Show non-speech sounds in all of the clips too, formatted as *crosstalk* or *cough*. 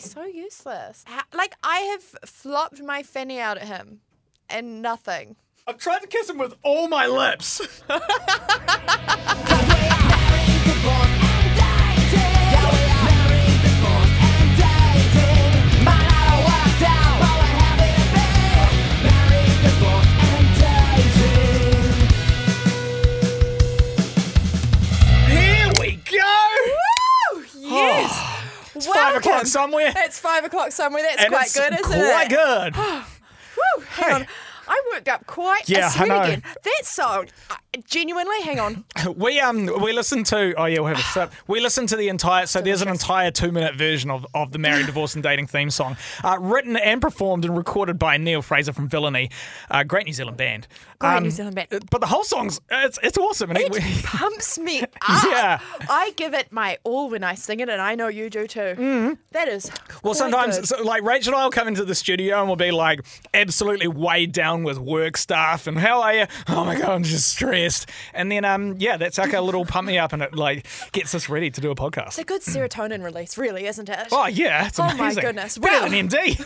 He's so useless. Ha- Like I have flopped my fanny out at him, and nothing. I've tried to kiss him with all my lips. *laughs* five o'clock somewhere. It's five o'clock somewhere. That's and quite good, isn't quite it? Quite good. *gasps* Whew, hang Hey. on. I worked up quite Yeah, a sweat again. That song, genuinely, hang on. *laughs* We um we listened to oh yeah we'll have a *sighs* sip. We listened to the entire so there's an entire two minute version of, of the married divorce and dating theme song, uh, written and performed and recorded by Neil Fraser from Villainy, uh, great New Zealand band. Great Um, New Zealand band. But the whole song's it's it's awesome. And It it- *laughs* pumps me *laughs* up. Yeah. I give it my all when I sing it, and I know you do too. That is. Mm-hmm. Well, sometimes, so, like Rachel and I will come into the studio and we'll be like absolutely weighed down with work stuff and how are you? Oh my god, I'm just stressed. And then, um, yeah, that's like a little pump me up and it like gets us ready to do a podcast. It's a good serotonin release, really, isn't it? Oh yeah, it's Oh amazing. my goodness. better Wow. than MD.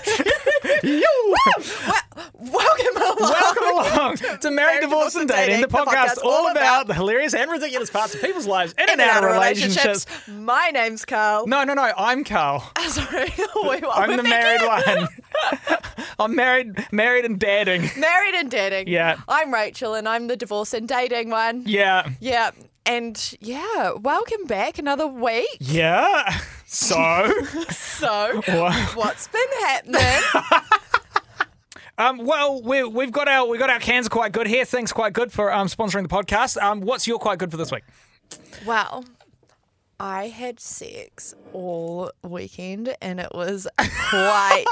Yo! Well, welcome along. Welcome along *laughs* to Married, Divorce, and Dating, the podcast all about the hilarious and ridiculous parts of people's lives in and out of relationships. My name's Carl. No, no, no. I'm Carl. *laughs* Sorry. *laughs* Wait. I'm the married in. one. *laughs* I'm married, married and dating. *laughs* Married and dating. Yeah. I'm Rachel, and I'm the divorce and dating one. Yeah. Yeah. And yeah, welcome back another week. Yeah. *laughs* So, So, What? what's been happening? um, well, we we've got our we got our cans quite good here. Things quite good for um sponsoring the podcast. Um, what's your quite good for this week? well, I had sex all weekend, and it was *laughs* quite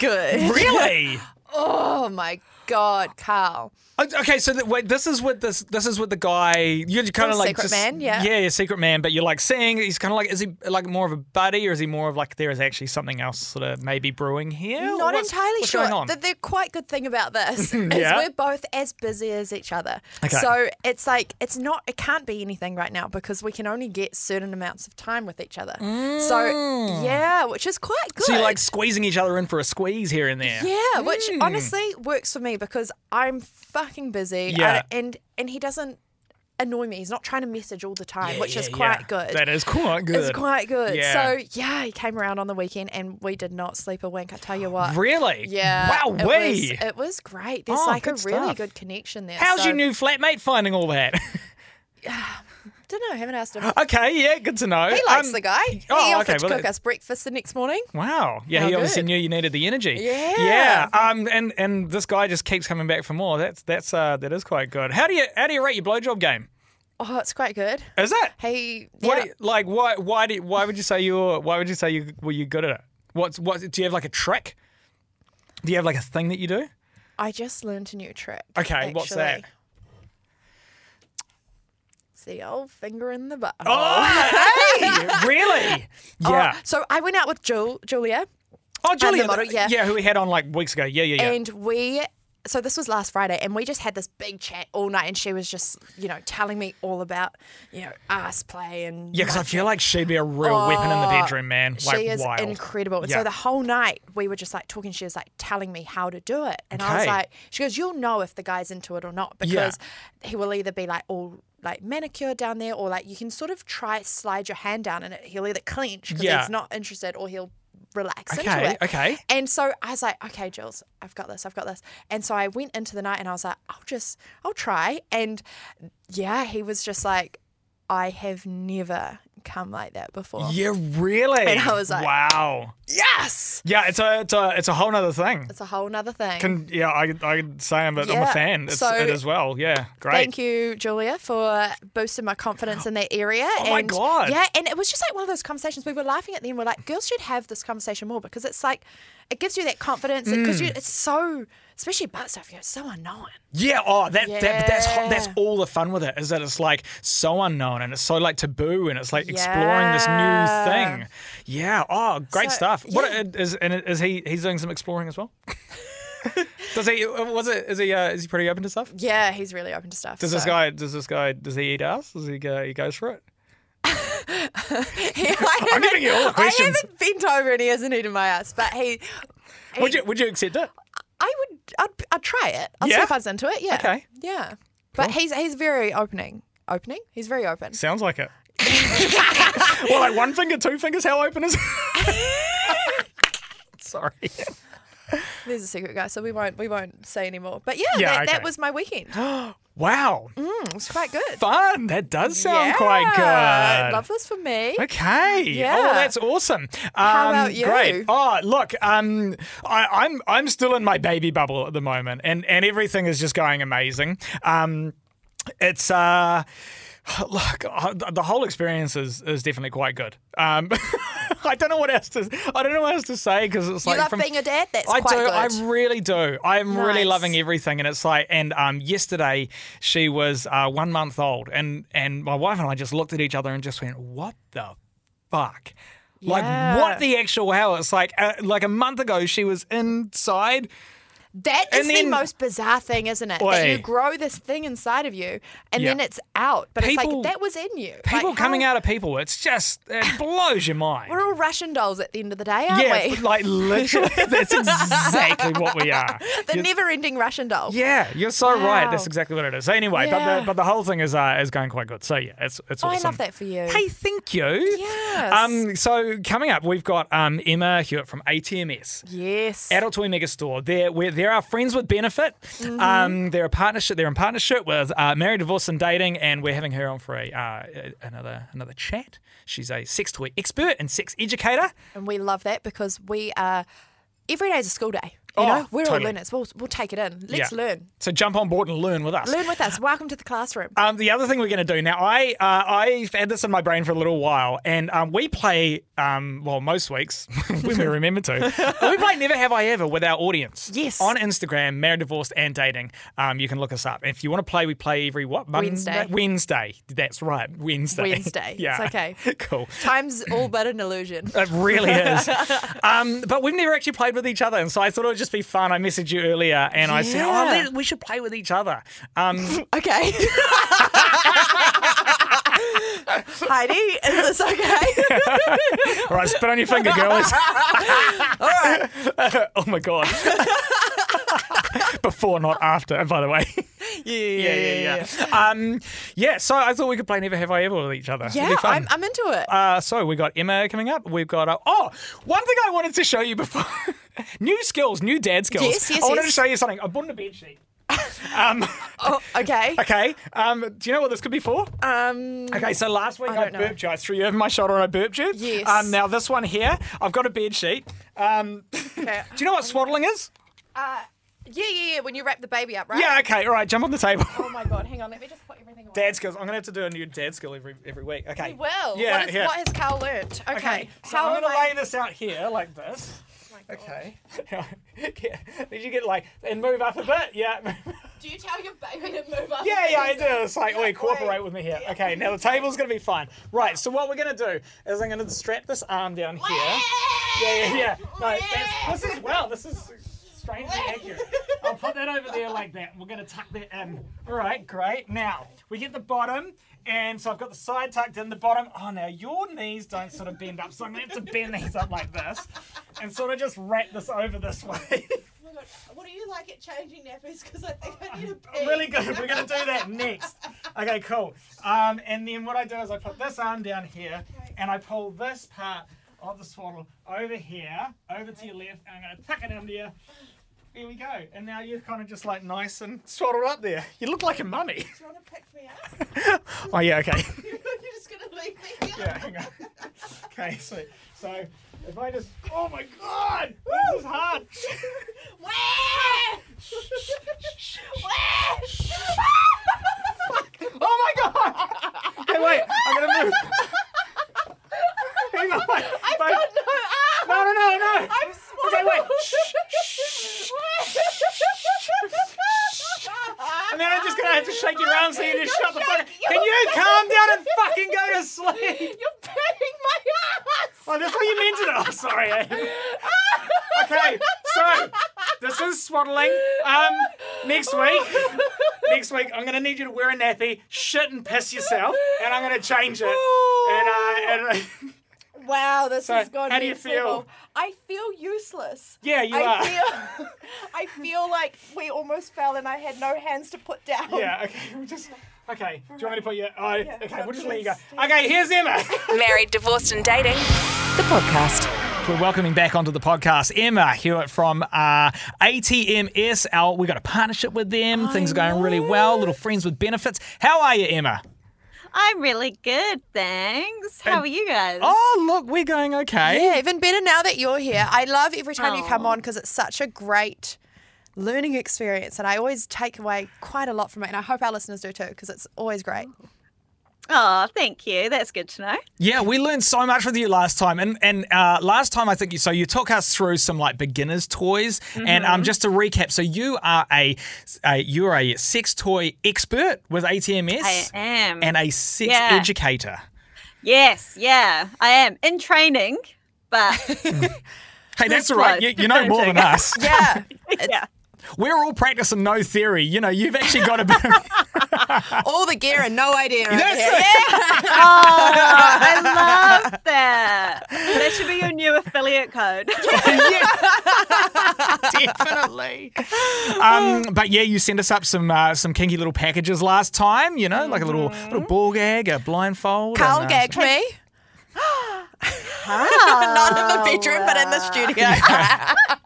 good. Really? *laughs* Oh my god, Carl. Okay, so th- wait, this is with this. This is with the guy. You're kind of like secret just- man, yeah. yeah, yeah, secret man. But you're like saying he's kind of like is he like more of a buddy or is he more of like there is actually something else sort of maybe brewing here? Not What's- entirely what's sure. Going on? The, the quite good thing about this *laughs* is Yeah. we're both as busy as each other. Okay. So it's like it's not it can't be anything right now because we can only get certain amounts of time with each other. So yeah, which is quite good. Mm. so you're like squeezing each other in for a squeeze here and there. yeah, which honestly works for me because I'm fucking busy. Yeah. I- and and he doesn't annoy me. He's not trying to message all the time, Yeah, which is quite yeah. good. That is quite good. It's quite good. Yeah. So yeah, he came around on the weekend and we did not sleep a wink. I tell you what. Really? Yeah. Wow. It was, it was great. There's Oh, like a good really good connection there. How's so, your new flatmate finding all that? *sighs* *laughs* Don't know. Haven't asked him. okay, yeah, good to know. He likes Um, the guy. He oh, offered okay, to well, cook us breakfast the next morning. Wow. Yeah, How he obviously good. knew you needed the energy. Yeah. Yeah. Um. And and this guy just keeps coming back for more. That's that's uh that is quite good. How do you how do you rate your blowjob game? Oh, it's quite good. Is it? He. What yeah. do you- like why why do why would you say you were why would you say you were you good at it? What's what do you have like a trick? Do you have like a thing that you do? I just learned a new trick. Okay, what's that? actually. It's the old finger in the butt. Oh, hey, *laughs* really? Oh, Yeah. so I went out with Jul- Julia, Oh, Julia, model, yeah. yeah, who we had on like weeks ago. Yeah, yeah, yeah. and we. So this was last Friday, and we just had this big chat all night, and she was just, you know, telling me all about, you know, ass play and yeah, because I feel like she'd be a real oh, weapon in the bedroom, man. Like she is wild. incredible. And Yeah. so the whole night we were just like talking. She was like telling me how to do it, and I was like, she goes, "You'll know if the guy's into it or not because he will either be like all like manicured down there, or like you can sort of try slide your hand down and it. He'll either clench because Yeah. he's not interested, or he'll relax into Okay, it. okay. And so I was like, okay, Jules, I've got this, I've got this. And so I went into the night and I was like, I'll just, I'll try. And yeah, he was just like, I have never come like that before. Yeah, really. And I was like- wow. Yes. Yeah, it's a it's a it's a whole nother thing. It's a whole nother thing. Can yeah, I I could say I'm a, I'm a fan. It's so- it as well. Yeah, great. Thank you, Julia, for boosting my confidence in that area. *gasps* Oh my and God. Yeah, and it was just like one of those conversations we were laughing at the end. We're like, girls should have this conversation more because it's like, it gives you that confidence because Mm. you it's so, especially butt stuff, you're so unknown. Yeah, oh, that, that that's that's all the fun with it is that it's like so unknown and it's so like taboo and it's like exploring this new thing. Yeah, oh, great So, stuff. What yeah. uh, is and is he he's doing some exploring as well? *laughs* does he was it is he uh, is he pretty open to stuff? Yeah, he's really open to stuff. Does this guy does this guy does he eat ass? Does he go he goes for it? *laughs* *laughs* I I'm giving you all the questions. I haven't bent over and he hasn't eaten my ass, but he. he- Would you would you accept it? I would. I'd, I'd try it. I'll Yeah? see if I was into it. Yeah. Okay. Yeah. But he's he's very opening. Opening. He's very open. Sounds like it. *laughs* well, like one finger, two fingers. How open is? it? Sorry. *laughs* There's a secret, guys. So we won't we won't say anymore. But yeah, Yeah, that, that was my weekend. *gasps* Wow. Mm, it was quite good. Fun. That does sound quite good. Love this for me. Okay. Yeah. Oh, that's awesome. Um, How about you? Great. Oh, look. Um, I, I'm I'm still in my baby bubble at the moment, and and everything is just going amazing. Um, it's uh. *laughs* Look, uh, the whole experience is, is definitely quite good. Um, *laughs* I don't know what else to I don't know what else to say because it's You like love from, being a dad. That's I quite do. good. I really do. I'm really loving everything, and it's like, and um, yesterday she was uh, one month old, and and my wife and I just looked at each other and just went, "What the fuck." Like what the actual hell? It's like uh, like a month ago she was inside. That is And the most bizarre thing, isn't it? That you grow this thing inside of you and Yeah. then it's out. But People- it's like that was in you. People like, coming how- out of people. It's just it *laughs* blows your mind. We're all Russian dolls at the end of the day, aren't yeah, we? like literally, *laughs* that's exactly what we are. the You're- never-ending Russian doll. Yeah, you're so right. That's exactly what it is. So Anyway, but the but the whole thing is uh, is going quite good. So yeah, it's it's Oh, awesome. I love that for you. Hey, thank you. Yes. Um, so coming up, we've got um, Emma Hewitt from ATMS. yes. Adult Toy Mega Store. They're we're, they're our friends with Benefit. Mm-hmm. Um, they're a partnership. They're in partnership with uh, Married, Divorce, and Dating, and we're having her on for a uh, another another chat. She's a sex toy expert and sex educator. and we love that because we are every day is a school day. You Oh, know, we're totally. all learners. We'll, we'll take it in. Let's Yeah. learn. So jump on board and learn with us. Learn with us. Welcome to the classroom. Um, the other thing we're going to do now, I uh, I've had this in my brain for a little while, and um, we play um, well most weeks when *laughs* we *laughs* remember to. we play Never Have I Ever with our audience. Yes. on Instagram, married, divorced, and dating. Um, you can look us up. If you want to play, we play every what Monday? Wednesday. Wednesday. That's right, Wednesday. Wednesday. *laughs* It's yeah. okay. cool. Time's all but an illusion. It really is. um, but we've never actually played with each other, and so I thought it would just be fun. I messaged you earlier, and I said, "Oh, let, we should play with each other." Um, *laughs* Okay. *laughs* Heidi, is this okay? *laughs* all right, spit on your finger, girls. all right. oh my god. *laughs* Before, not after, by the way. *laughs* Yeah, yeah, yeah, yeah. Um, yeah, so I thought we could play Never Have I Ever with each other. Yeah. I'm, I'm into it. Uh, so we got Emma coming up. We've got uh, oh, one thing I wanted to show you before *laughs* new skills, new dad skills. Yes, yes, I wanted yes. to show you something. I bought a bed sheet. um, oh, okay. okay. Um, do you know what this could be for? Um, Okay, so last week I I, don't know. burped you. I threw you over my shoulder and I burped you. Yes. Um, now this one here, I've got a bed sheet. Um, okay. do you know what swaddling is? Uh, yeah, yeah, yeah. When you wrap the baby up, right? Yeah. Okay. All right. Jump on the table. Oh my god, hang on. Let me just put everything away. Dad skills. I'm gonna have to do a new dad skill every every week. Okay. You will. Yeah. What, is, yeah. what has Carl learnt? Okay. Okay. So How I'm gonna I? lay this out here like this. Oh Okay. *laughs* Did you get like and move up a bit? Yeah. Do you tell your baby to move up? Yeah, yeah, I do. It's like, Yeah, wait, cooperate wait. with me here. Okay, now the table's gonna be fine. Right, so what we're gonna do is I'm gonna strap this arm down here. Yeah, yeah, yeah. No, this is well, this is strangely accurate. I'll put that over there like that. We're gonna tuck that in. All right, great. Now we get the bottom, and so I've got the side tucked in the bottom. Oh, now your knees don't sort of bend up, so I'm gonna have to bend these up like this, and sort of just wrap this over this way. What do you like at changing nappies? Because I think I need a pee. really good. We're gonna do that next. Okay, cool. Um, and then what I do is I put this arm down here, and I pull this part of the swaddle over here, over to your left, and I'm gonna tuck it under you. Here we go. And now you're kind of just like nice and swaddled up there. You look like a mummy. Do you want to pick me up? *laughs* Oh yeah, okay. *laughs* You're just going to leave me here? Yeah, hang on. Okay, so so if I just oh my god, this is hard. *laughs* Where? Oh my god! Okay, wait, I'm gonna move. Hang on, I've wait. got no arm. No, no, no, no. I'm Okay, wait. *laughs* And then I'm just gonna have to shake your arm so you just shut the fuck up. Can you calm down and fucking go to sleep? You're paying my ass. Oh, that's what you meant to do. Oh, sorry. eh? Okay, so this is swaddling. Um, next week, next week, I'm gonna need you to wear a nappy, shit and piss yourself, and I'm gonna change it. And, uh, and Wow, this So, has gone how do you feel? level. I feel useless. yeah, you I are. feel *laughs* I feel like we almost fell and I had no hands to put down. Yeah, okay. *laughs* We'll just okay. Do you want me to put you? Oh, Yeah, okay. We'll just let you go. Okay, here's Emma. *laughs* Married, divorced, and dating. The podcast. We're welcoming back onto the podcast Emma Hewitt from uh, ATMS. Our, we got a partnership with them. Things are going really well. Little friends with benefits. How are you, Emma? I'm really good, thanks. How And- are you guys? Oh, look, we're going okay. Yeah, even better now that you're here. I love every time you come on because it's such a great learning experience and I always take away quite a lot from it and I hope our listeners do too because it's always great. Oh, thank you. That's good to know. Yeah, we learned so much with you last time, and and uh, last time I think you so you took us through some like beginners toys, and um just to recap, so you are a, a you're a sex toy expert with ATMS, I am. and a sex Yeah. educator. yes, yeah, I am in training, but *laughs* Hey, *laughs* that's all right. You, you know more than us. *laughs* Yeah. yeah. We're all practicing no theory. You know, you've actually got a bit. Of, *laughs* All the gear and no idea. Right That's here. it. Yeah. *laughs* Oh, I love that. That should be your new affiliate code. *laughs* definitely. Um, but yeah, you sent us up some uh, some kinky little packages last time. You know, like a little little ball gag, a blindfold. Carl and, uh, gagged me. Not in the bedroom, but in the studio.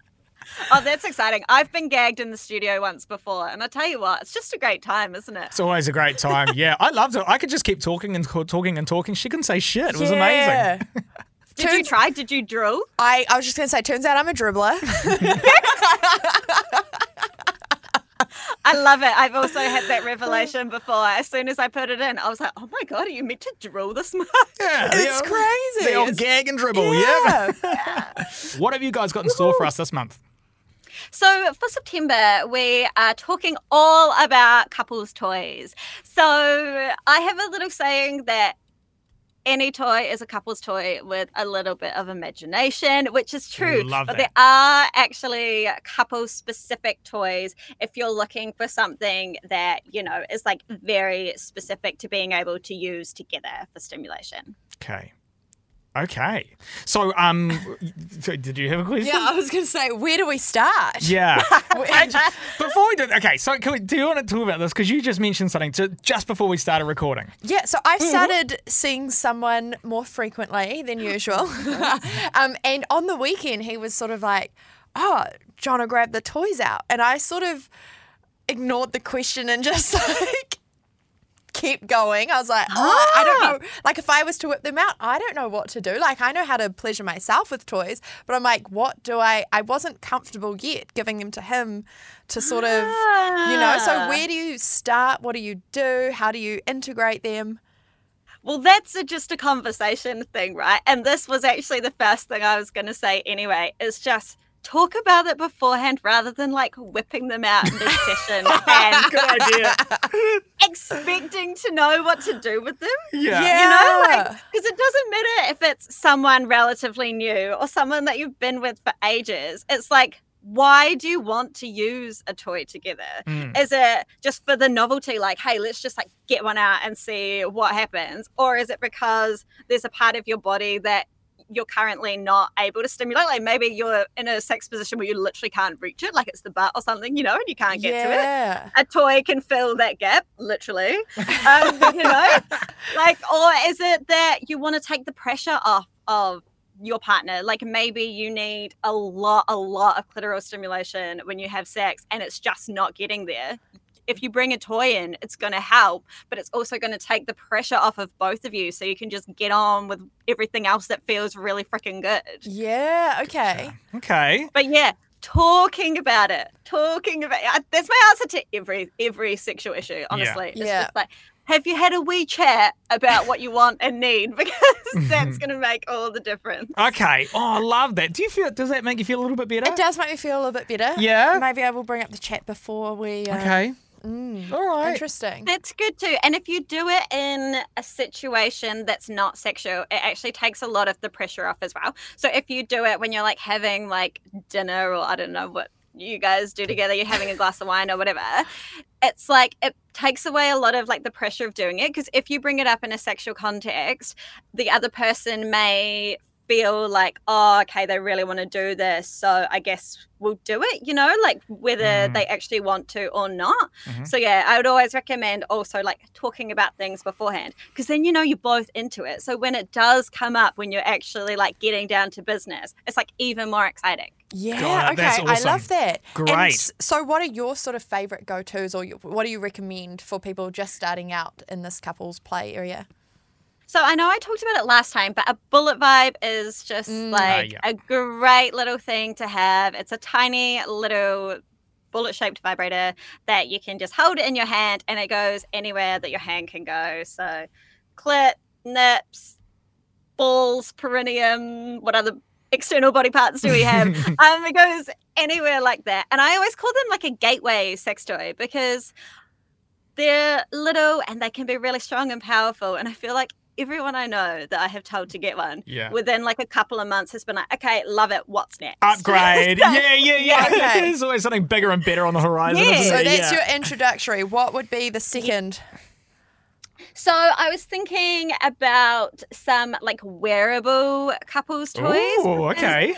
Oh, that's exciting. I've been gagged in the studio once before, and I tell you what, it's just a great time, isn't it? It's always a great time. *laughs* Yeah, I loved it. I could just keep talking and talking and talking. She couldn't say shit. It was amazing. Yeah. *laughs* Did you try? Did you drill? I, I was just going to say, turns out I'm a dribbler. *laughs* I love it. I've also had that revelation before. As soon as I put it in, I was like, "Oh my god, are you meant to drill this much?" Yeah, the It's old- crazy. The old It's- gag and dribble. Yeah. Yeah. what have you guys got in store for us this month? So for September, we are talking all about couples toys. So I have a little saying that any toy is a couple's toy with a little bit of imagination, which is true. Love but that. there are actually couple specific toys if you're looking for something that, you know, is like very specific to being able to use together for stimulation. Okay. Okay. So, um, so did you have a question? Yeah, I was going to say, where do we start? Yeah. *laughs* Before we do, okay. So, can we, do you want to talk about this? Because you just mentioned something to, just before we started recording. Yeah, so I've started seeing someone more frequently than usual. *laughs* um, and on the weekend, he was sort of like, oh, John will grab the toys out. And I sort of ignored the question and just *laughs* like kept going. I was like, oh, I don't know. Like, if I was to whip them out, I don't know what to do. Like, I know how to pleasure myself with toys, but I'm like, what do I? I wasn't comfortable yet giving them to him to sort of, you know. So, Ah. where do you start? What do you do? How do you integrate them? Well, that's a, just a conversation thing, right? And this was actually the first thing I was going to say anyway, is just talk about it beforehand rather than like whipping them out mid session *laughs* and Good idea. Expecting to know what to do with them. Yeah. You know, like, because it doesn't matter if it's someone relatively new or someone that you've been with for ages. It's like, why do you want to use a toy together? Mm. Is it just for the novelty, like, hey, let's just like get one out and see what happens? Or is it because there's a part of your body that you're currently not able to stimulate? Like maybe you're in a sex position where you literally can't reach it, like it's the butt or something, you know, and you can't get to it a toy can fill that gap, literally. *laughs* Um, you know, like, or is it that you want to take the pressure off of your partner? Like, maybe you need a lot, a lot of clitoral stimulation when you have sex, and it's just not getting there. If you bring a toy in, it's going to help, but it's also going to take the pressure off of both of you so you can just get on with everything else that feels really freaking good. Yeah, okay. Okay. But yeah, talking about it, talking about uh, that's my answer to every every sexual issue. Honestly, It's Yeah. just like, have you had a wee chat about what you want and need? *laughs* Because *laughs* that's going to make all the difference. Okay. Oh, I love that. Do you feel? Does that make you feel a little bit better? It does make me feel a little bit better. Yeah? Maybe I will bring up the chat before we. Uh, Okay. Mm, All right. Interesting. That's good too. And if you do it in a situation that's not sexual, it actually takes a lot of the pressure off as well. So if you do it when you're like having like dinner or I don't know what you guys do together, you're having a glass of wine or whatever, it's like it takes away a lot of like the pressure of doing it. Because if you bring it up in a sexual context, the other person may feel like, oh, okay, they really want to do this. So I guess we'll do it, you know, like whether Mm. they actually want to or not. Mhm. So yeah, I would always recommend also like talking about things beforehand because then you know you're both into it. So when it does come up, when you're actually like getting down to business, it's like even more exciting. Yeah, God, okay, that's I love that. And Great. s- so, what are your sort of favorite go tos, or what do you recommend for people just starting out in this couples play area? So I know I talked about it last time, but a bullet vibe is just Mm. like yeah. a great little thing to have. It's a tiny little bullet shaped vibrator that you can just hold it in your hand and it goes anywhere that your hand can go. So clit, nips, balls, perineum, what other external body parts do we have? *laughs* um, it goes anywhere like that. And I always call them like a gateway sex toy because they're little and they can be really strong and powerful. And I feel like everyone I know that I have told to get one Yeah. within like a couple of months has been like, okay, love it. What's next? Upgrade. *laughs* yeah, yeah, yeah. Okay. *laughs* There's always something bigger and better on the horizon. Yeah. So that's yeah. your introductory. What would be the second? So I was thinking about some like wearable couples toys. Ooh, because- okay.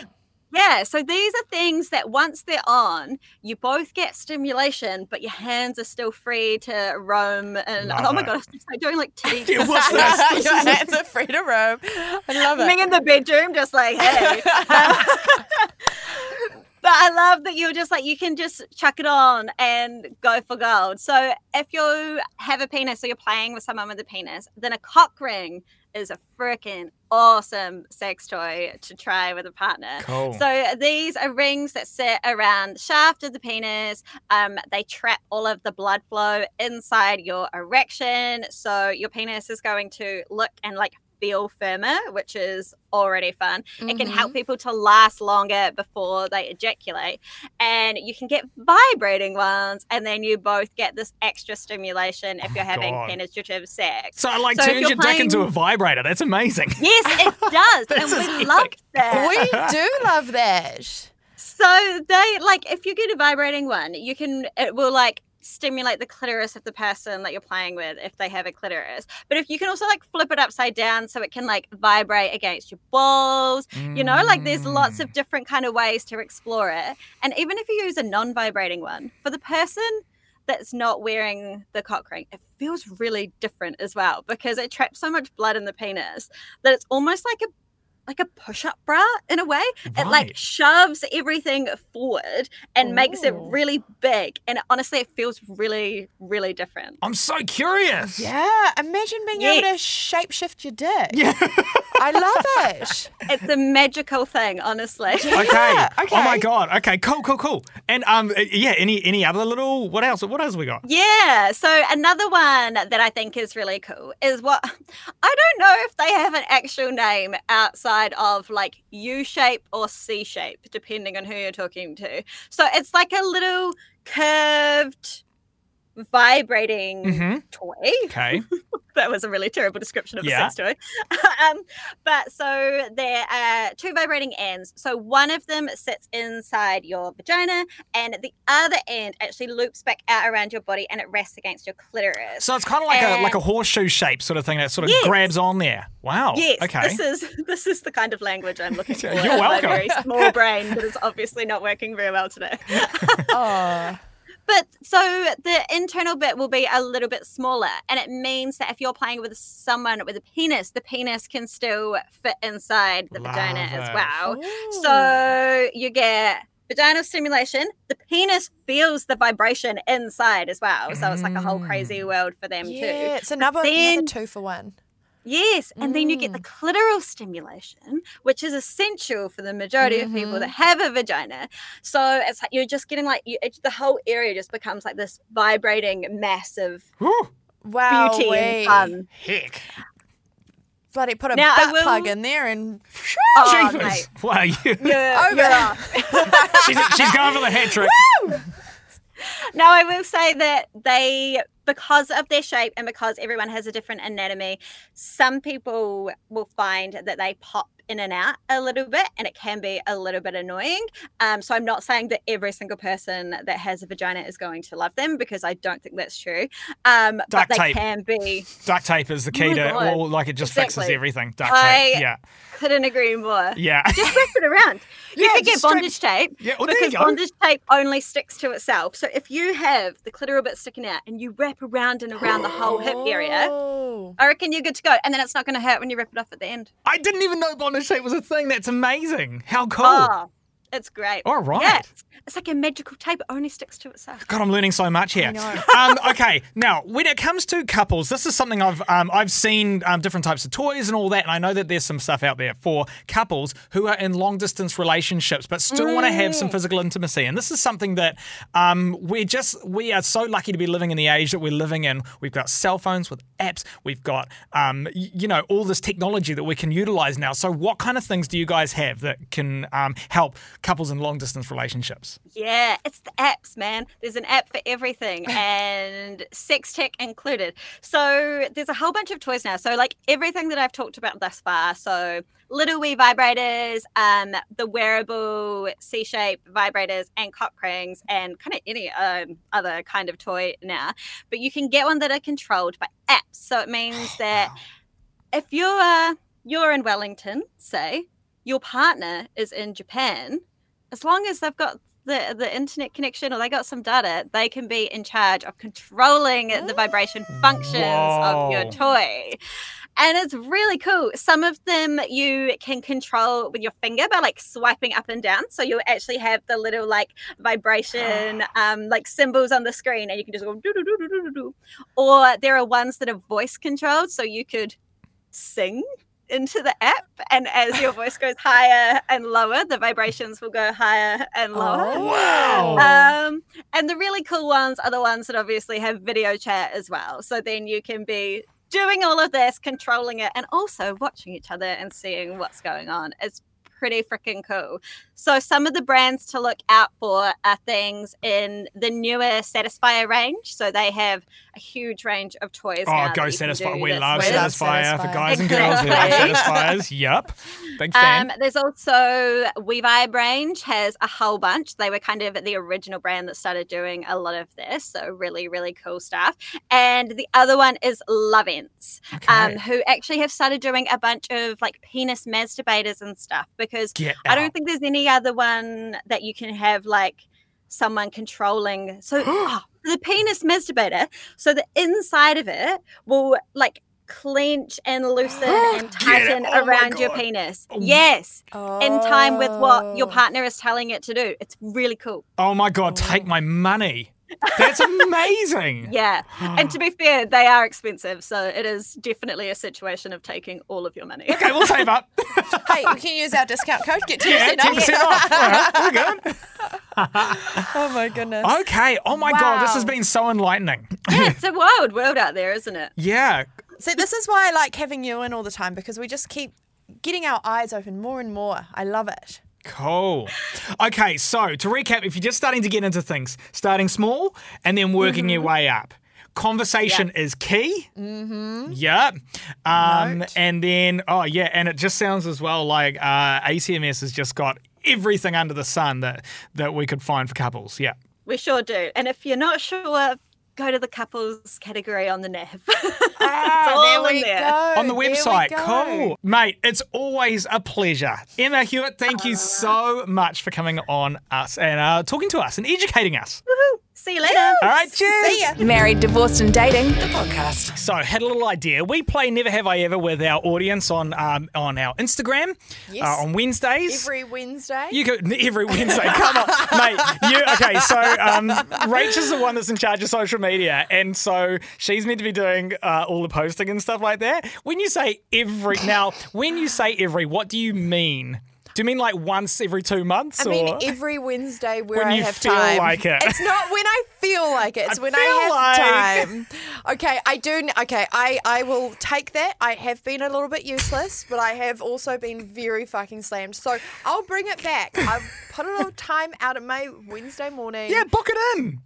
Yeah, so these are things that once they're on, you both get stimulation, but your hands are still free to roam. And Love oh my it. god, it's like doing like titty. Yeah, what's this? This your *laughs* hands are free to roam. I love it. Me in the bedroom, just like hey. *laughs* but I love that you're just like you can just chuck it on and go for gold. So if you have a penis or you're playing with someone with a penis, then a cock ring is a freaking awesome sex toy to try with a partner. Cool. So these are rings that sit around the shaft of the penis. Um, they trap all of the blood flow inside your erection. So your penis is going to look and like feel firmer, which is already fun. It can help mm-hmm. people to last longer before they ejaculate. And you can get vibrating ones, and then you both get this extra stimulation if Oh you're my having God. penetrative sex. so it like So turns you're your dick into a vibrator. That's amazing. *laughs* Yes, it does. And we epic. love that. we *laughs* do love that. So they like if you get a vibrating one, you can it will like stimulate the clitoris of the person that you're playing with if they have a clitoris. But if you can also like flip it upside down so it can like vibrate against your balls, you know, like there's lots Mm. of different kind of ways to explore it. And even if you use a non-vibrating one, for the person that's not wearing the cock ring, it feels really different as well because it traps so much blood in the penis that it's almost like a like a push-up bra in a way it like shoves everything forward and makes it really big and honestly it feels really really different I'm so curious. Yeah, imagine being able to Yes. shapeshift your dick. Yeah. I love it. *laughs* it's a magical thing honestly *laughs* Okay. Yeah, Oh my god. Okay. Cool. Cool. Cool. And um, uh, yeah. Any any other little what else? What else we got? yeah so another one that i think is really cool is what *laughs* i don't know if they have an actual name outside of like u shape or c shape depending on who you're talking to. So it's like a little curved vibrating Mhm. toy Okay. *laughs* that was a really terrible description of Yeah. a sex toy. *laughs* um, but so there are two vibrating ends. So one of them sits inside your vagina, and the other end actually loops back out around your body, and it rests against your clitoris. So it's kind of like a like a horseshoe shape sort of thing that sort of Yes. grabs on there. Wow. Yes, Okay. this is *laughs* this is the kind of language I'm looking for. You're in my welcome. very small brain that is obviously not working very well today. Oh, But so the internal bit will be a little bit smaller, and it means that if you're playing with someone with a penis, the penis can still fit inside the vagina as well. Ooh. So you get vaginal stimulation. The penis feels the vibration inside as well. So it's like a whole crazy Mm. world for them yeah, too. it's another, Then- another two for one. Yes, and then you get the mm. clitoral stimulation, which is essential for the majority of people that mm-hmm. have a vagina. So it's like you're just getting like you, it's, the whole area just becomes like this vibrating mass of Whew. Wow, beauty and fun. Heck. bloody put a Now, I butt plug in there and Oh, Jeepers. mate. Wow. You, You're, *laughs* Over. you're she's, she's going for the hat trick. *laughs* Now I will say that they, because of their shape and because everyone has a different anatomy, some people will find that they pop in and out a little bit, and it can be a little bit annoying. Um, so I'm not saying that every single person that has a vagina is going to love them because I don't think that's true. Um, but they tape. can be. Duct tape is the key Oh to God. all. Like it just fixes everything. Duct I- tape. Yeah. Couldn't agree more. Yeah. Just wrap it around. *laughs* You Yeah, could get just straight- bondage tape Yeah, well, because bondage tape only sticks to itself. So if you have the clitoral bit sticking out and you wrap around and around the whole hip area, Oh. I reckon you're good to go. And then it's not going to hurt when you rip it off at the end. I didn't even know bondage tape was a thing. That's amazing. How cool. Oh, it's great. All right. Yeah, it's, it's like a magical tape. It only sticks to itself. God, I'm learning so much here. *laughs* um, okay, now when it comes to couples, this is something I've um, I've seen um, different types of toys and all that, and I know that there's some stuff out there for couples who are in long distance relationships but still want to have Mm. some physical intimacy. And this is something that um, we're just we are so lucky to be living in the age that we're living in. We've got cell phones with apps. We've got um, you know all this technology that we can utilize now. So what kind of things do you guys have that can um, help couples in long distance relationships? Yeah, it's the apps, man. There's an app for everything *laughs* and sex tech included. So there's a whole bunch of toys now. So like everything that I've talked about thus far. So little wee vibrators, um, the wearable C-shape vibrators and cock rings and kind of any um, other kind of toy now. But you can get one that are controlled by apps. So it means *sighs* that if you're uh, you're in Wellington, say, your partner is in Japan, as long as they've got the, the internet connection or they got some data, they can be in charge of controlling the vibration functions of your toy. And it's really cool. Some of them you can control with your finger by like swiping up and down. So you actually have the little like vibration *gasps* um, like symbols on the screen and you can just go do do do do do do. Or there are ones that are voice controlled. So you could sing into the app and as your voice goes higher and lower the vibrations will go higher and lower Oh. Wow. um, and the really cool ones are the ones that obviously have video chat as well so then you can be doing all of this controlling it and also watching each other and seeing what's going on it's pretty freaking cool so some of the brands to look out for are things in the newer Satisfyer range so they have a huge range of toys Oh, now go that you can Satisfyer. We love We love Satisfyer for guys and girls. We love Exactly. Satisfyers. Yup. Big *laughs* fan. Um, there's also WeVibe range has a whole bunch. They were kind of the original brand that started doing a lot of this, so really, really cool stuff. And the other one is Lovense, um, who actually have started doing a bunch of like penis masturbators and stuff because I don't think there's any other one that you can have like someone controlling. So *gasps* oh, the penis masturbator, so the inside of it will like clench and loosen *gasps* and Get it. tighten Oh around your God. penis. Oh. Yes, in time with what your Oh. partner is telling it to do. It's really cool. Oh my God, take oh. my money. That's amazing. *laughs* Yeah. and to be fair, they are expensive, so it is definitely a situation of taking all of your money. Okay, we'll save up. *laughs* Hey, we can use our discount code. Get 10% yeah, off. 10% off. All right, we're good. *laughs* Oh my goodness. Okay. Oh my God, this has been so enlightening. yeah, it's a wild world out there, isn't it? Yeah. See, this is why I like having you in all the time because we just keep getting our eyes open more and more. I love it. Cool. Okay, so to recap, if you're just starting to get into things, starting small and then working your Mm-hmm. way up. Conversation is key. Mm-hmm. Yep. Um, Note. and then, oh yeah, and it just sounds as well like uh, ATMS has just got everything under the sun that that we could find for couples. Yeah. We sure do. And if you're not sure, go to the couples category on the nav. *laughs* Ah, there we there. go. on the There we website. Cool. Mate, it's always a pleasure. Emma Hewitt, thank you so much for coming on us and uh, talking to us and educating us. Woohoo! See you later. All right, cheers. See ya. Married, Divorced and Dating, the podcast. So, had a little idea. We play Never Have I Ever with our audience on um, on our Instagram Yes. uh, on Wednesdays. Every Wednesday. you go every Wednesday. Come on, *laughs* mate. You okay? So, um, Rachel's the one that's in charge of social media, and so she's meant to be doing uh, all the posting and stuff like that. When you say every, now, when you say every, what do you mean? Do you mean like once every two months? I mean, every Wednesday where When I you have feel time. like it. It's not when I feel like it. It's I when I have like- time. Okay, I do. Okay, I I will take that. I have been a little bit useless, but I have also been very fucking slammed. So I'll bring it back. I've put a little time out of my Wednesday morning. yeah, book it in.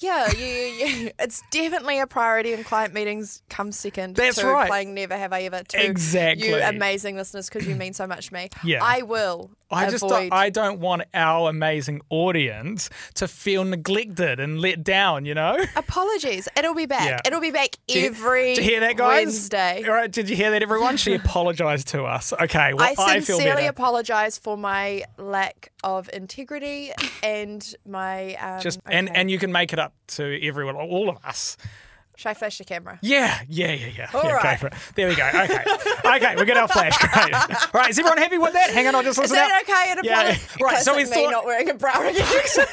Yeah, you, you, you, it's definitely a priority in client meetings. Come second That's to right. playing Never Have I Ever. To Exactly. You amazing listeners because you mean so much to me. Yeah. I will I just don't, I don't want our amazing audience to feel neglected and let down. You know. *laughs* Apologies. It'll be back. Yeah. It'll be back Did you- every Did you hear that, guys? Wednesday. All right, did you hear that, everyone? She *laughs* apologized to us. Okay, well, I I, sincerely better. apologize for my lack of integrity and my um, Just and and you can make it up to everyone, all of us. Should I flash the camera? Yeah, yeah, yeah, yeah. All yeah right. it. There we go. Okay, okay, we got our flash. *laughs* Great. All right, is everyone happy with that? Hang on, I'll just listen Is that okay? And Yeah. Right, so we me thought- not wearing a bra again. *laughs*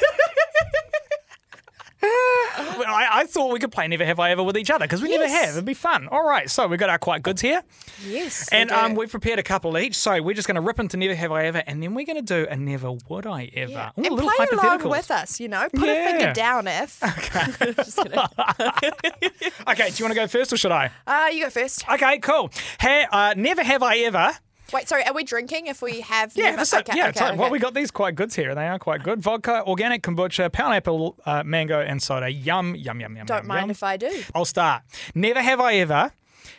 *laughs* I, I thought we could play Never Have I Ever with each other because we never have. It'd be fun. All right, so we've got our quite goods here. yes. And we um, we've prepared a couple each, so we're just going to rip into Never Have I Ever, and then we're going to do a Never Would I Ever. Yeah. Ooh, and little play along with us, you know. Put a finger down if. *laughs* *laughs* Just kidding. Okay, do you want to go first or should I? Uh, you go first. Okay, cool. Ha- uh, never have I ever. Wait, sorry. Are we drinking if we have? Yeah, okay, yeah. okay, okay. Well, we got these quite goods here, and they are quite good. Vodka, organic kombucha, pineapple, uh, mango, and soda. Yum, yum, yum, yum. Don't yum, mind yum. if I do. I'll start. Never have I ever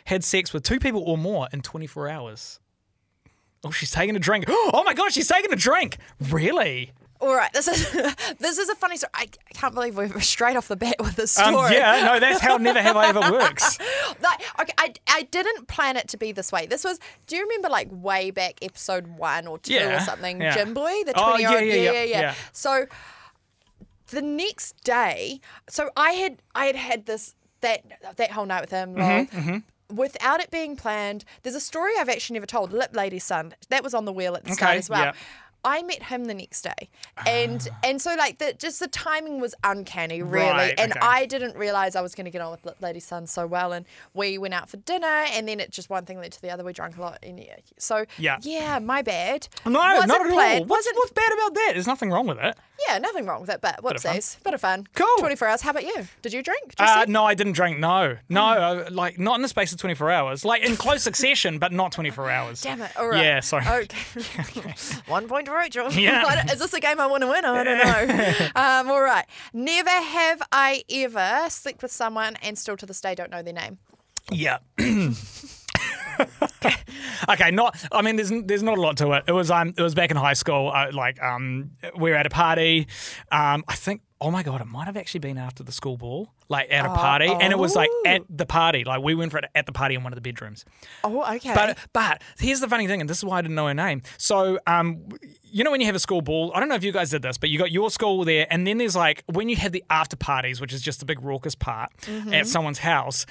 had sex with two people or more in 24 hours. Oh, she's taking a drink. *gasps* Oh my god, she's taking a drink. Really? All right, this is *laughs* this is a funny story. I, I can't believe we're straight off the bat with this Um, story. yeah, no, that's how never have I ever works. *laughs* Like, okay, I, I didn't plan it to be this way. This was, do you remember like way back episode one or two Yeah, or something? yeah. Jim Boy, the 20 year old. yeah, yeah, yeah, yeah. So the next day, so I had I had had this that that whole night with him. lol. Mm-hmm, Without it being planned, there's a story I've actually never told. Lip Lady's son, that was on the wheel at the start as well. yeah. I met him the next day, and and so like the just the timing was uncanny, really. Right, and okay. I didn't realize I was going to get on with Lady Sun so well, and we went out for dinner, and then it just one thing led to the other. We drank a lot, and yeah, so Yeah. yeah, my bad. No, Wasn't not at planned, all. What's, wasn't- what's bad about that? There's nothing wrong with it. Yeah, nothing wrong with it, but fun. whoopsies, bit of fun. Cool. Twenty four hours. How about you? Did you drink? Did you Uh, no, I didn't drink. No, no, uh, like not in the space of 24 hours. Like in close succession, but not 24 hours. Damn it! All right. Yeah, sorry. Okay. *laughs* *laughs* One point to Rachel. Yeah. Is this a game I want to win? I don't know. *laughs* um, all right. Never have I ever slept with someone and still to this day don't know their name. Yeah. *laughs* okay, not. I mean, there's there's not a lot to it. It was um, it was back in high school. Uh, like um, we were at a party. Um, I think. Oh my god, it might have actually been after the school ball, like at a party, and it was like oh. at the party. Like we went for it at the party in one of the bedrooms. Oh, okay. But but here's the funny thing, and this is why I didn't know her name. So um, you know when you have a school ball, I don't know if you guys did this, but you got your school there, and then there's like when you have the after parties, which is just a big raucous part at someone's house.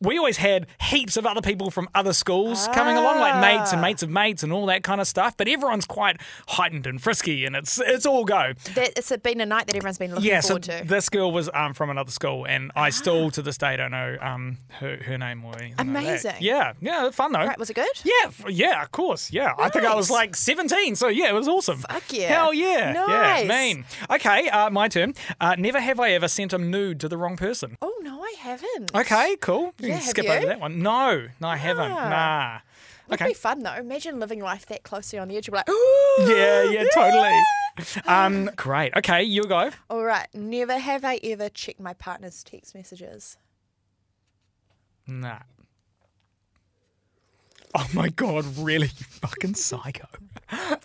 We always had heaps of other people from other schools coming along, like mates and mates of mates and all that kind of stuff. But everyone's quite heightened and frisky, and it's it's all go. that, it's been a night that everyone's been looking Yeah, so forward to. this girl was um, from another school, and I still to this day don't know um, her, her name or anything. like. Amazing. Yeah, yeah, fun though. right, was it good? Yeah, f- yeah, of course. Yeah. I think I was like 17, so yeah, it was awesome. Fuck yeah. Hell yeah. Nice. Yeah, mean. Okay, uh, my turn. Uh, never have I ever sent a nude to the wrong person. Oh no, I haven't. Okay, cool. You Yeah, can skip you? over that one. No, no, I haven't. Ah. Nah. Would Okay. be fun though. Imagine living life that closely on the edge. You're like, Ooh, *gasps* Yeah, yeah, *gasps* totally. *gasps* Um, great. Okay, you go. All right. Never have I ever checked my partner's text messages. Nah. *laughs* Oh my god, really? You fucking psycho. *laughs*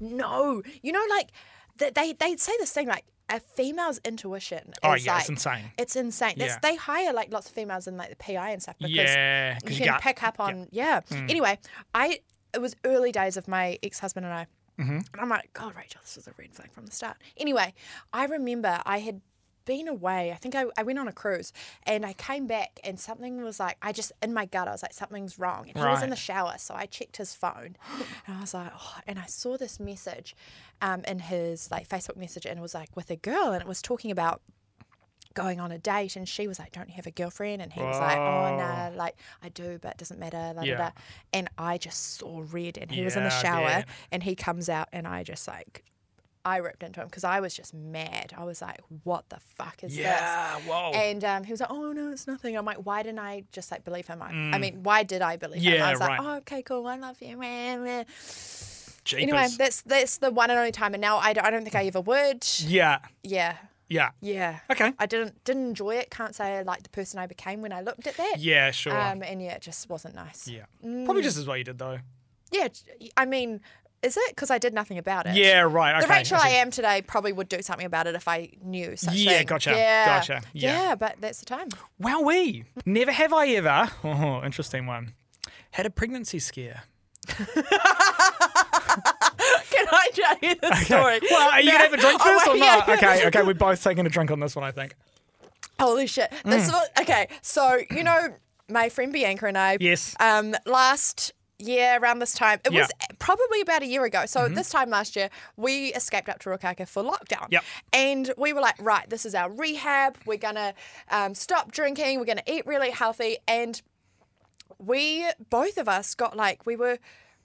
No, you know, like th- they they say this thing like a female's intuition. Oh, yeah, like, it's insane. It's insane. Yeah. They hire like lots of females in like the PI and stuff because Yeah, you can pick up on yeah. Mm. Anyway, I it was early days of my ex husband and I. Mm-hmm. And I'm like, God, Rachel, this was a red flag from the start. Anyway, I remember I had been away. I think I, I went on a cruise and I came back and something was like, I just, in my gut, I was like, something's wrong. And he was in the shower. So I checked his phone *gasps* and I was like, oh, and I saw this message um, in his like Facebook message and it was like with a girl and it was talking about going on a date and she was like don't you have a girlfriend and he was like oh nah like i do but it doesn't matter Yeah. da, da. and i just saw red and he was in the shower and he comes out and i just like i ripped into him because i was just mad i was like what the fuck is Yeah, whoa. this and um, he was like oh no it's nothing i'm like why didn't i just like believe him i, I mean why did i believe him Mm. I was right. like oh okay cool i love you man Jeepers. anyway that's that's the one and only time and now i don't, I don't think i ever would yeah. yeah Yeah. Yeah. Okay. I didn't didn't enjoy it. Can't say I liked the person I became when I looked at that. Yeah, sure. Um, and yeah, it just wasn't nice. yeah. Probably just as well you did though. Yeah. I mean, is it? Because I did nothing about it. Yeah, right. Okay. The Rachel I see. am today probably would do something about it if I knew such Yeah, thing. gotcha, Yeah, gotcha, yeah. but that's the time. Wowee. Never have I ever. Oh, interesting one. Had a pregnancy scare. *laughs* Can I tell you the story? Well, are you No. gonna have a drink Oh, first or not? yeah. Okay, okay, we're both taking a drink on this one, I think. Holy shit. This Mm. was okay. So you know, my friend Bianca and I. Yes. Um, last year around this time, it was Yeah. Mm-hmm. probably about a year ago. So this time last year, we escaped up to Ruakaka for lockdown. Yep. And we were like, right, this is our rehab. We're gonna um, stop drinking. We're gonna eat really healthy. And we both of us got like we were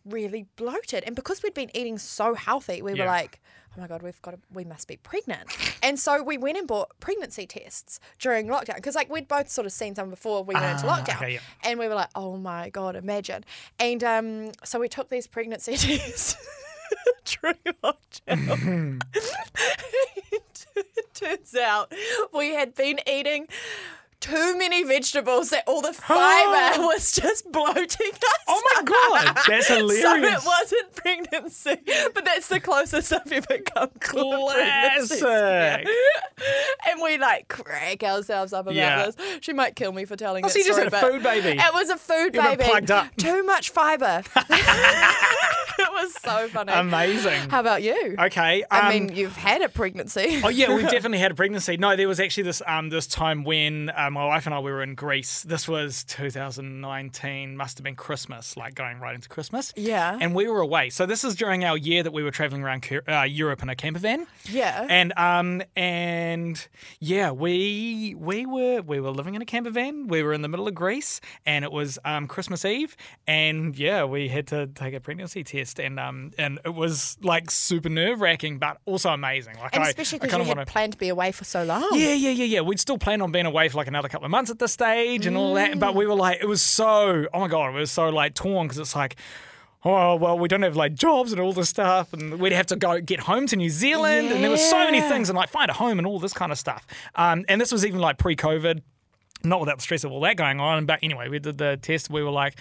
really bloated. And because we'd been eating so healthy we Yeah. were like oh my god we've got to, we must be pregnant. And so we went and bought pregnancy tests during lockdown because like we'd both sort of seen some before we went into Ah, lockdown. okay, yeah. and we were like oh my god imagine. And um so we took these pregnancy *laughs* tests *laughs* during lockdown. *laughs* It turns out we had been eating too many vegetables that all the *gasps* fiber *laughs* was just bloating us. Oh my god, *laughs* that's hilarious. So it wasn't pregnancy, but that's the closest I've ever come to pregnancy. Classic. And we like crack ourselves up about Yeah. this. She might kill me for telling Oh, so you just had a food baby. It was a food You baby. plugged up. Too much fiber. *laughs* it was so funny. Amazing. How about you? Okay. I um, mean, you've had a pregnancy. Oh yeah, we've definitely had a pregnancy. No, there was actually this um this time when uh, my wife and I we were in Greece. This was 2019, must have been Christmas, like going right into Christmas. Yeah. And we were away. So this is during our year that we were traveling around uh, Europe in a camper van. Yeah. And um and yeah, we we were we were living in a camper van. We were in the middle of Greece, and it was um Christmas Eve, and yeah, we had to take a pregnancy test, and um and it was like super nerve wracking, but also amazing. Like and I, especially because you had want to. planned to be away for so long. Yeah, yeah, yeah, yeah. We'd still plan on being away for like another couple of months at this stage and all that. But we were like, it was so, oh my God, it was so like torn because it's like, oh, well, we don't have like jobs and all this stuff. And we'd have to go get home to New Zealand. And there were so many things and like find a home and all this kind of stuff. Um, and this was even like pre COVID, not without the stress of all that going on. But anyway, we did the test. We were like,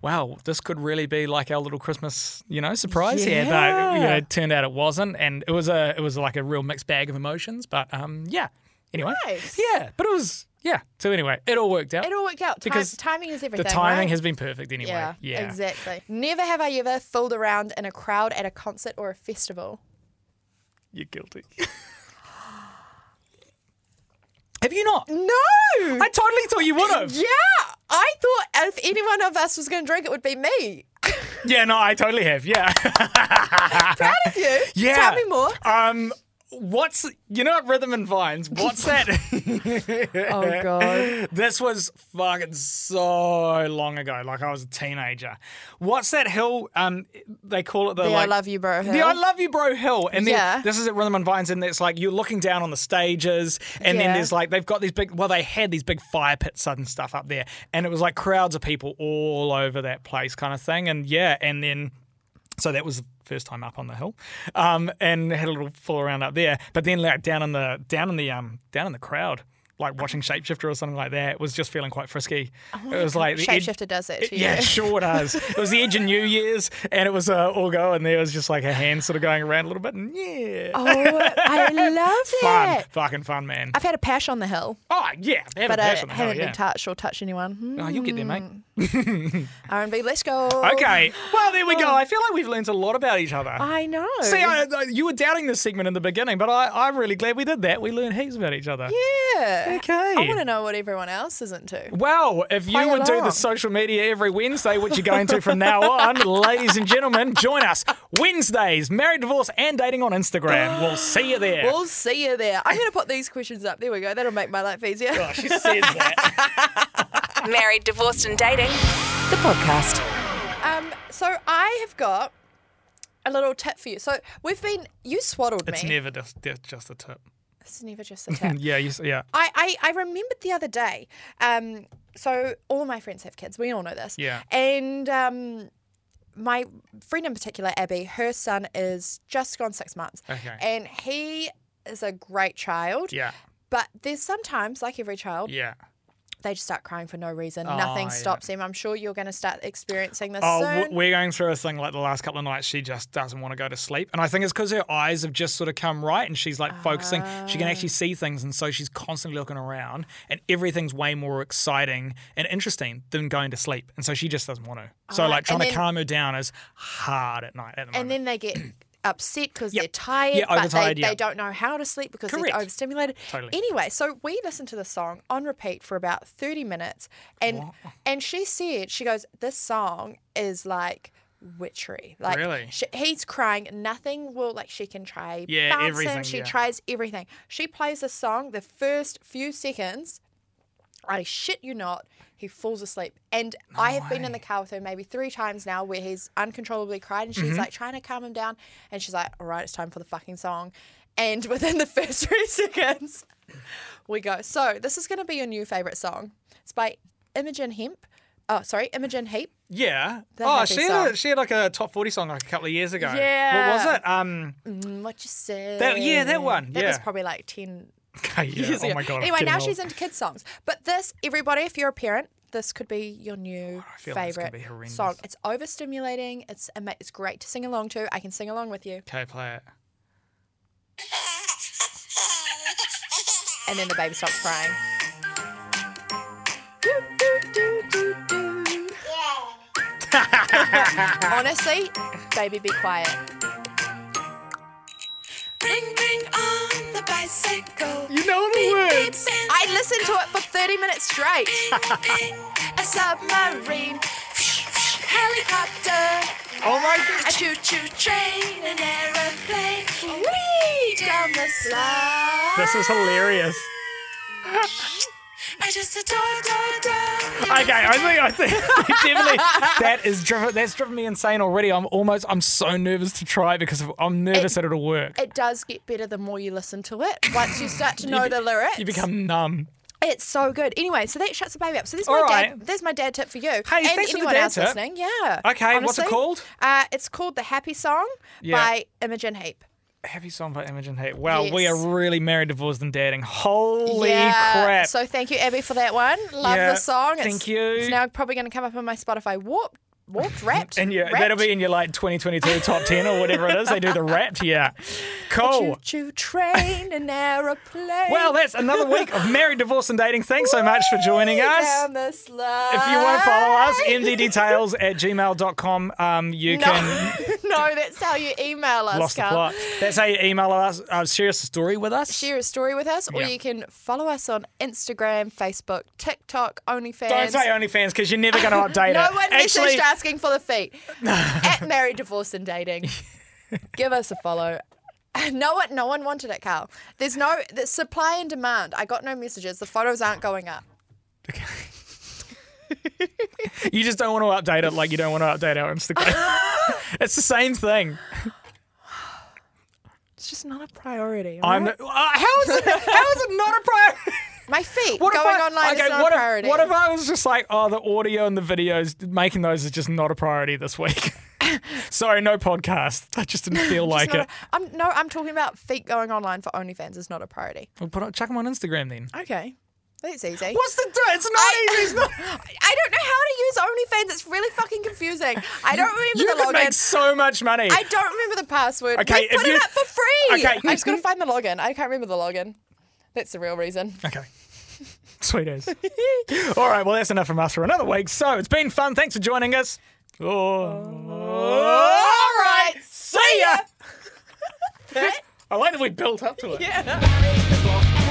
Wow, this could really be like our little Christmas, you know, surprise here. But you know, it turned out it wasn't, and it was a it was like a real mixed bag of emotions. But um, yeah. Anyway, Nice. yeah, but it was yeah. So anyway, it all worked out. It all worked out. Time, Because timing is everything. the timing right? has been perfect anyway. Yeah, Yeah, exactly. Never have I ever fooled around in a crowd at a concert or a festival. You're guilty. *gasps* have you not? No. I totally thought you would have. yeah, I thought if any one of us was going to drink, it would be me. Yeah, no, I totally have. Yeah. *laughs* Proud of you. *laughs* Yeah. Tell me more. Um, what's you know what Rhythm and Vines? What's that? *laughs* Oh god. this was fucking so long ago. Like I was a teenager. What's that hill? Um, they call it the The like, I love you, bro. Hill. The. I love you, bro hill, and then Yeah. this is at Rhythm and Vines, and it's like you're looking down on the stages, and then there's like they've got these big. Well, they had these big fire pits and stuff up there, and it was like crowds of people all over that place, kind of thing. And yeah, and then so that was the first time up on the hill, um, and had a little fool around up there. But then like down in the down in the um down in the crowd. Like watching Shapeshifter or something like that was just feeling quite frisky. it was like the ed- Shapeshifter does to yeah, it sure does. *laughs* It was the edge of New Year's, and it was uh, all go, and there was just like a hand sort of going around a little bit, and yeah, Oh, I love *laughs* fun, that. fucking fun, man. I've had a pash on the hill, Oh yeah, but a I the hill, haven't yeah. been touched or touched anyone. Hmm. Oh, you'll get there, mate. *laughs* R&B, let's go. Okay, well there we go. Oh. I feel like we've learned a lot about each other. I know. See, I, I- you were doubting this segment in the beginning, but I, I'm really glad we did that. We learned heaps about each other. yeah. Okay. I want to know what everyone else is into. Well, if you Play would do the along. social media every Wednesday, which you're going to from now *laughs* on, ladies and gentlemen, join us Wednesdays, married, divorce, and dating on Instagram. We'll see you there. We'll see you there. I'm going to put these questions up. There we go. That'll make my life easier. Oh, she says that. *laughs* Married, Divorced and Dating, the podcast. Um, so I have got a little tip for you. So we've been you swaddled me. It's me. never just, just a tip. it's never just a tip. *laughs* Yeah, you, s- yeah. I, I, I remembered the other day. Um, so all my friends have kids. We all know this. Yeah. And um, my friend in particular, Abby, her son is just gone six months. Okay. And he is a great child. Yeah. But there's sometimes, like every child, Yeah. They just start crying for no reason. Oh, Nothing yeah. stops them. I'm sure you're going to start experiencing this Oh, soon. we're going through a thing like the last couple of nights. She just doesn't want to go to sleep, and I think it's because her eyes have just sort of come right, and she's like focusing. She can actually see things, and so she's constantly looking around, and everything's way more exciting and interesting than going to sleep, and so she just doesn't want to. So like trying and to calm her down is hard at night at the moment. and then they get *clears throat* upset because Yep. they're tired, Yeah, but they, yeah. they don't know how to sleep because Correct. they're overstimulated. Totally. Anyway, so we listened to the song on repeat for about 30 minutes and and she said, she goes, This song is like witchery. Like Really? she, he's crying. Nothing will like she can try Yeah, bounce everything. She yeah. tries everything. She plays the song, the first few seconds, I shit you not, he falls asleep. And I have been in the car with her maybe three times now where he's uncontrollably cried and she's Mm-hmm. like trying to calm him down. And she's like, all right, it's time for the fucking song. And *laughs* within the first three *laughs* seconds, we go. So this is going to be your new favorite song. It's by Imogen Hemp. Oh, sorry, Imogen Heap. yeah. The Oh, she had, a, she had like a top forty song like a couple of years ago. Yeah. What was it? Um. Mm, what you say? That- yeah, that one, That was probably like 10 *laughs* yeah. years Oh my god. Anyway, now old. she's into kids songs. But this, everybody, if you're a parent, this could be your new oh, I feel like this could favorite be song. It's overstimulating. It's ama- it's great to sing along to. I can sing along with you. Okay, play it. And then the baby stops crying. *laughs* Honestly, baby, be quiet. Bring, bring on the bicycle. You know the words. I listened to it for 30 minutes straight. A submarine. Helicopter. Oh my A god. choo-choo train. An aeroplane. Whee! Down the slide. This is hilarious. *laughs* I just adore, adore, adore. Okay, I think I think *laughs* definitely that is driven that's driven me insane already. I'm almost I'm so nervous to try because I'm nervous that it'll work. It does get better the more you listen to it. Once you start to *laughs* know the lyrics, You become numb. It's so good. Anyway, so that shuts the baby up. So there's All my right. dad. There's my dad tip for you. Hey, and thanks for the anyone dad else tip. listening. Yeah. Okay, what's it called? Uh, it's called the Happy Song Yeah. by Imogen Heap. Happy song by Imogen Heap. Wow, we are really married, divorced, and dating. Holy yeah. crap! So thank you, Abby, for that one. Love Yeah, the song. It's, thank you. It's now probably going to come up on my Spotify. Warped, warped, wrapped. and yeah, wrapped. that'll be in your like 2022 top 10 or whatever it is. They do the wrap. Yeah, cool. Choo choo train, an aeroplane. Well, that's another week of married, divorce, and dating. Thanks so much for joining us. Down the slide. If you want to follow us, mddetails at gmail.com. Um, you No, can *laughs* no, that's how you email us. lost the plot. That's how you email us. Uh, share a story with us. share a story with us, or Yeah. you can follow us on Instagram, Facebook, TikTok, OnlyFans. Don't say OnlyFans because you're never going *laughs* to update no it. one Actually, messaged asking for the feet. At *laughs* Married, Divorced, and Dating. Give us a follow. No one, no one wanted it, Carl. There's no the supply and demand. I got no messages. The photos aren't going up. Okay. *laughs* you just don't want to update it like you don't want to update our Instagram. *laughs* it's the same thing. It's just not a priority. I'm. alright? Uh, how is it? How is it not a priority? My feet What if going I, online okay, is not what a if, priority. What if I was just like, oh, the audio and the videos, making those is just not a priority this week. *laughs* Sorry, no podcast. I just didn't feel like it. a- I'm no, I'm talking about feet going online for OnlyFans is not a priority. We'll put chuck them on Instagram then. Okay, that's easy. What's the? do- It's not I- easy. It's not. *laughs* I don't know how to use OnlyFans. It's really fucking confusing. I don't remember You the could login. make so much money. I don't remember the password. Okay, we if put you- it up for free. Okay. I just gotta find the login. I can't remember the login. That's the real reason. Okay. Sweet as. *laughs* All right, well, that's enough from us for another week. So it's been fun. Thanks for joining us. Oh. All right. See ya. *laughs* I like that we built up to it. Yeah. *laughs*